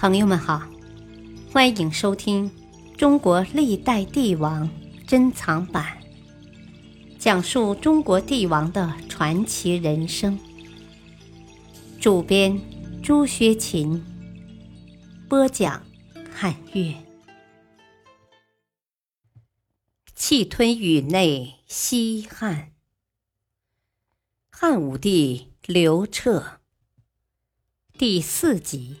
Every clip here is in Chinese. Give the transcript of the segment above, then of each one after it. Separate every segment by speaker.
Speaker 1: 朋友们好，欢迎收听《中国历代帝王珍藏版》，讲述中国帝王的传奇人生。主编朱学勤，播讲汉乐。气吞宇内西汉，汉武帝刘彻，第四集。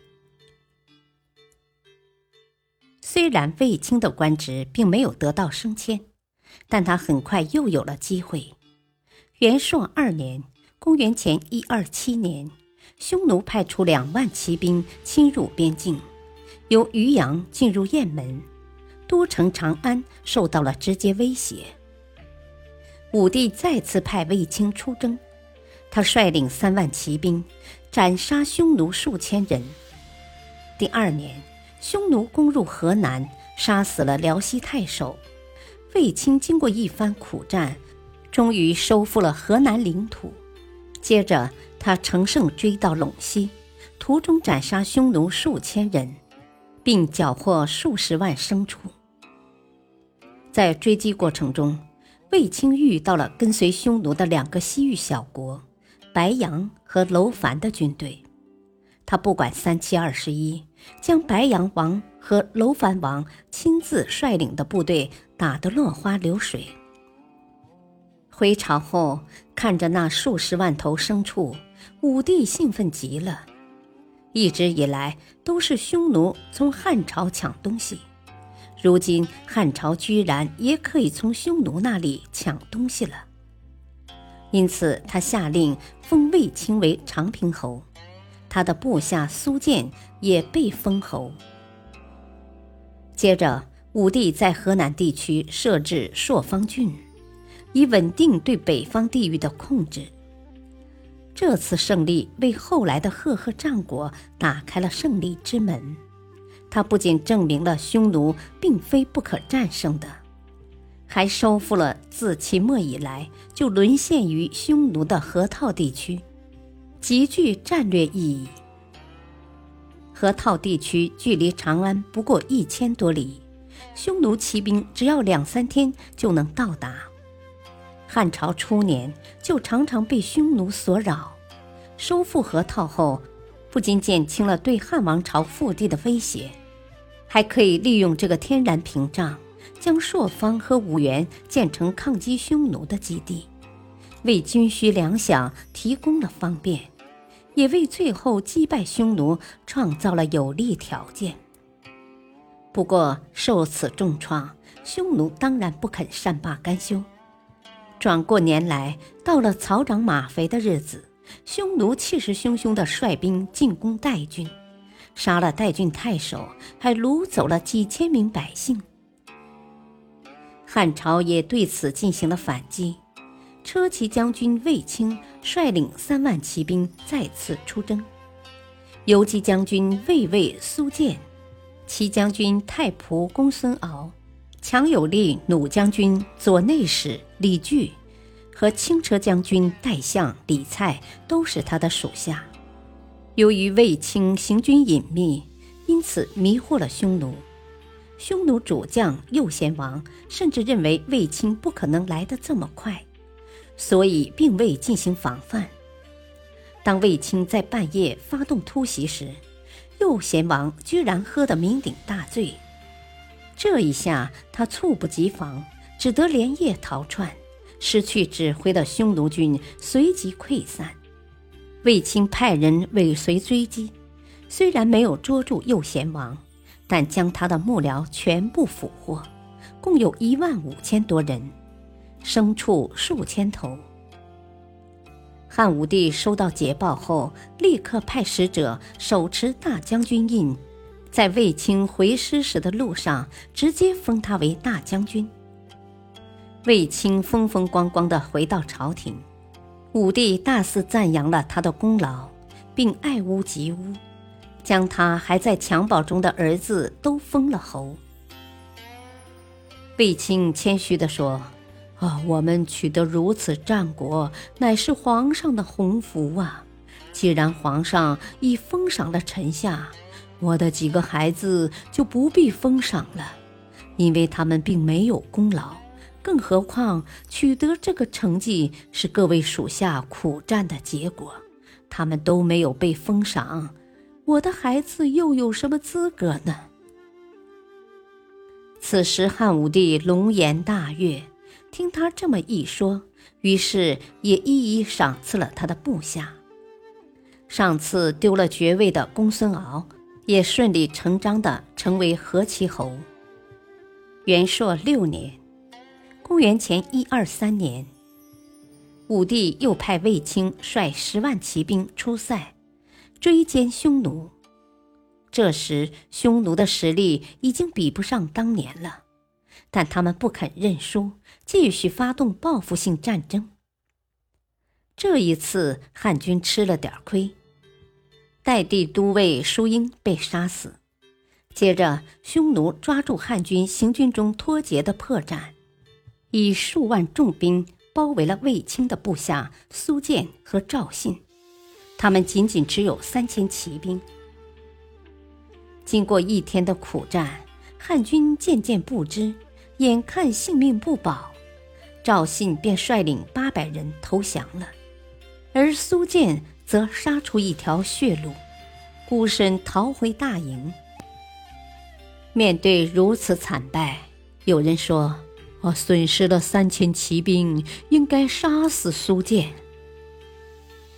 Speaker 1: 虽然卫青的官职并没有得到升迁，但他很快又有了机会。元朔二年（公元前一二七年），匈奴派出两万骑兵侵入边境，由渔阳进入雁门，都城长安受到了直接威胁。武帝再次派卫青出征，他率领三万骑兵，斩杀匈奴数千人。第二年。匈奴攻入河南，杀死了辽西太守卫青。经过一番苦战，终于收复了河南领土。接着，他乘胜追到陇西，途中斩杀匈奴数千人，并缴获数十万牲畜。在追击过程中，卫青遇到了跟随匈奴的两个西域小国——白羊和楼烦的军队。他不管三七二十一，将白羊王和楼烦王亲自率领的部队打得落花流水。回朝后，看着那数十万头牲畜，武帝兴奋极了。一直以来都是匈奴从汉朝抢东西，如今汉朝居然也可以从匈奴那里抢东西了。因此，他下令封卫青为长平侯。他的部下苏建也被封侯。接着，武帝在河南地区设置朔方郡，以稳定对北方地域的控制。这次胜利为后来的赫赫战国打开了胜利之门。他不仅证明了匈奴并非不可战胜的，还收复了自秦末以来就沦陷于匈奴的河套地区。极具战略意义。河套地区距离长安不过一千多里，匈奴骑兵只要两三天就能到达。汉朝初年就常常被匈奴所扰，收复河套后，不仅减轻了对汉王朝腹地的威胁，还可以利用这个天然屏障，将朔方和五原建成抗击匈奴的基地。为军需粮饷提供了方便，也为最后击败匈奴创造了有利条件。不过，受此重创，匈奴当然不肯善罢甘休。转过年来，到了草长马肥的日子，匈奴气势汹汹地率兵进攻代郡，杀了代郡太守，还掳走了几千名百姓。汉朝也对此进行了反击。车骑将军卫青率领三万骑兵再次出征，游击将军卫尉苏建、骑将军太仆公孙敖、强有力弩将军左内史李据和轻车将军代相李蔡都是他的属下。由于卫青行军隐秘，因此迷惑了匈奴。匈奴主将右贤王甚至认为卫青不可能来得这么快。所以并未进行防范。当卫青在半夜发动突袭时，右贤王居然喝得酩酊大醉。这一下他猝不及防，只得连夜逃窜，失去指挥的匈奴军随即溃散。卫青派人尾随追击，虽然没有捉住右贤王，但将他的幕僚全部俘获，共有一万五千多人。牲畜数千头。汉武帝收到捷报后，立刻派使者手持大将军印，在卫青回师时的路上，直接封他为大将军。卫青风风光光地回到朝廷，武帝大肆赞扬了他的功劳，并爱屋及乌，将他还在襁褓中的儿子都封了侯。卫青谦虚地说。啊！我们取得如此战果，乃是皇上的鸿福啊！既然皇上已封赏了臣下，我的几个孩子就不必封赏了，因为他们并没有功劳。更何况取得这个成绩是各位属下苦战的结果，他们都没有被封赏，我的孩子又有什么资格呢？此时汉武帝龙颜大悦，听他这么一说，于是也一一赏赐了他的部下。上次丢了爵位的公孙敖，也顺理成章地成为河齐侯。元朔六年。公元前一二三年，武帝又派卫青率十万骑兵出塞，追歼匈奴。这时，匈奴的实力已经比不上当年了，但他们不肯认输，继续发动报复性战争。这一次，汉军吃了点亏，代地都尉舒英被杀死。接着，匈奴抓住汉军行军中脱节的破绽。以数万重兵包围了卫青的部下苏建和赵信，他们仅仅只有三千骑兵。经过一天的苦战，汉军渐渐不支，眼看性命不保，赵信便率领八百人投降了，而苏建则杀出一条血路，孤身逃回大营。面对如此惨败，有人说。我损失了三千骑兵，应该杀死苏建。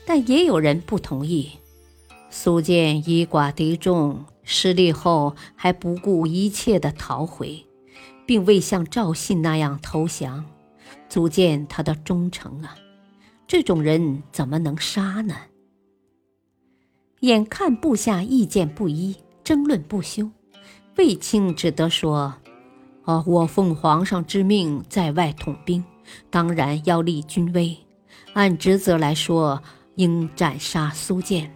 Speaker 1: 但也有人不同意。苏建以寡敌众，失利后还不顾一切的逃回，并未像赵信那样投降，足见他的忠诚啊！这种人怎么能杀呢？眼看部下意见不一，争论不休，卫青只得说。啊！我奉皇上之命在外统兵，当然要立军威。按职责来说，应斩杀苏建。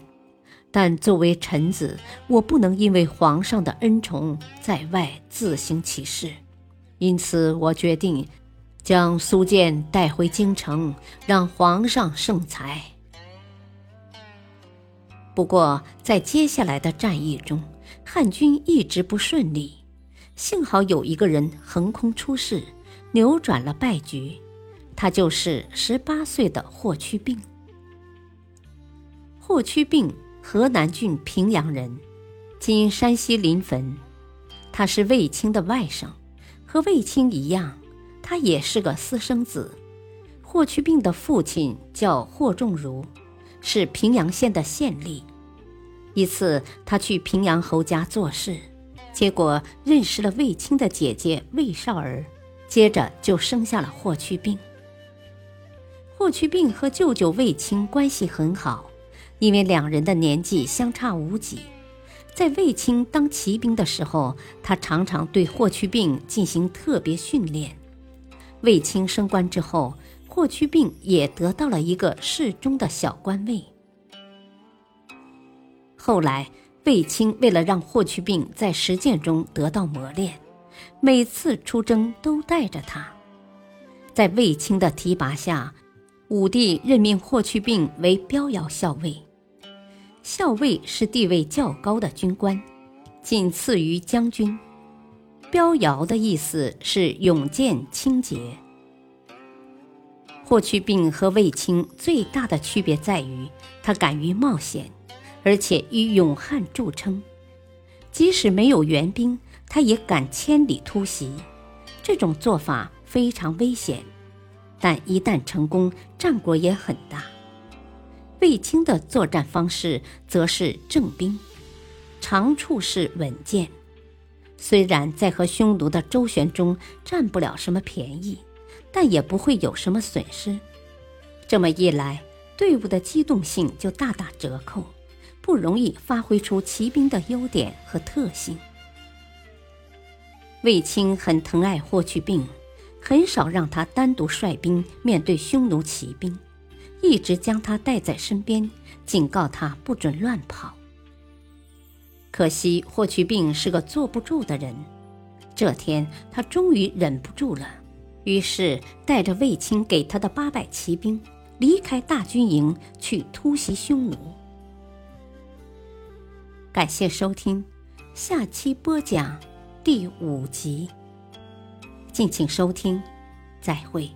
Speaker 1: 但作为臣子，我不能因为皇上的恩宠在外自行其事。因此，我决定将苏建带回京城，让皇上圣裁。不过，在接下来的战役中，汉军一直不顺利。幸好有一个人横空出世，扭转了败局。他就是十八岁的霍去病。霍去病，河南郡平阳人，今山西临汾。他是卫青的外甥，和卫青一样，他也是个私生子。霍去病的父亲叫霍仲儒，是平阳县的县吏。一次，他去平阳侯家做事。结果认识了卫青的姐姐卫少儿，接着就生下了霍去病。霍去病和舅舅卫青关系很好，因为两人的年纪相差无几。在卫青当骑兵的时候，他常常对霍去病进行特别训练。卫青升官之后，霍去病也得到了一个侍中的小官位。后来。卫青为了让霍去病在实践中得到磨练，每次出征都带着他。在卫青的提拔下，武帝任命霍去病为标遥校尉。校尉是地位较高的军官，仅次于将军。标遥的意思是勇健清洁。霍去病和卫青最大的区别在于，他敢于冒险。而且以勇悍著称，即使没有援兵，他也敢千里突袭。这种做法非常危险，但一旦成功，战果也很大。卫青的作战方式则是正兵，长处是稳健。虽然在和匈奴的周旋中占不了什么便宜，但也不会有什么损失。这么一来，队伍的机动性就大打折扣。不容易发挥出骑兵的优点和特性。卫青很疼爱霍去病，很少让他单独率兵面对匈奴骑兵，一直将他带在身边，警告他不准乱跑。可惜霍去病是个坐不住的人，这天他终于忍不住了，于是带着卫青给他的八百骑兵离开大军营，去突袭匈奴。感谢收听。下期播讲第五集。敬请收听，再会。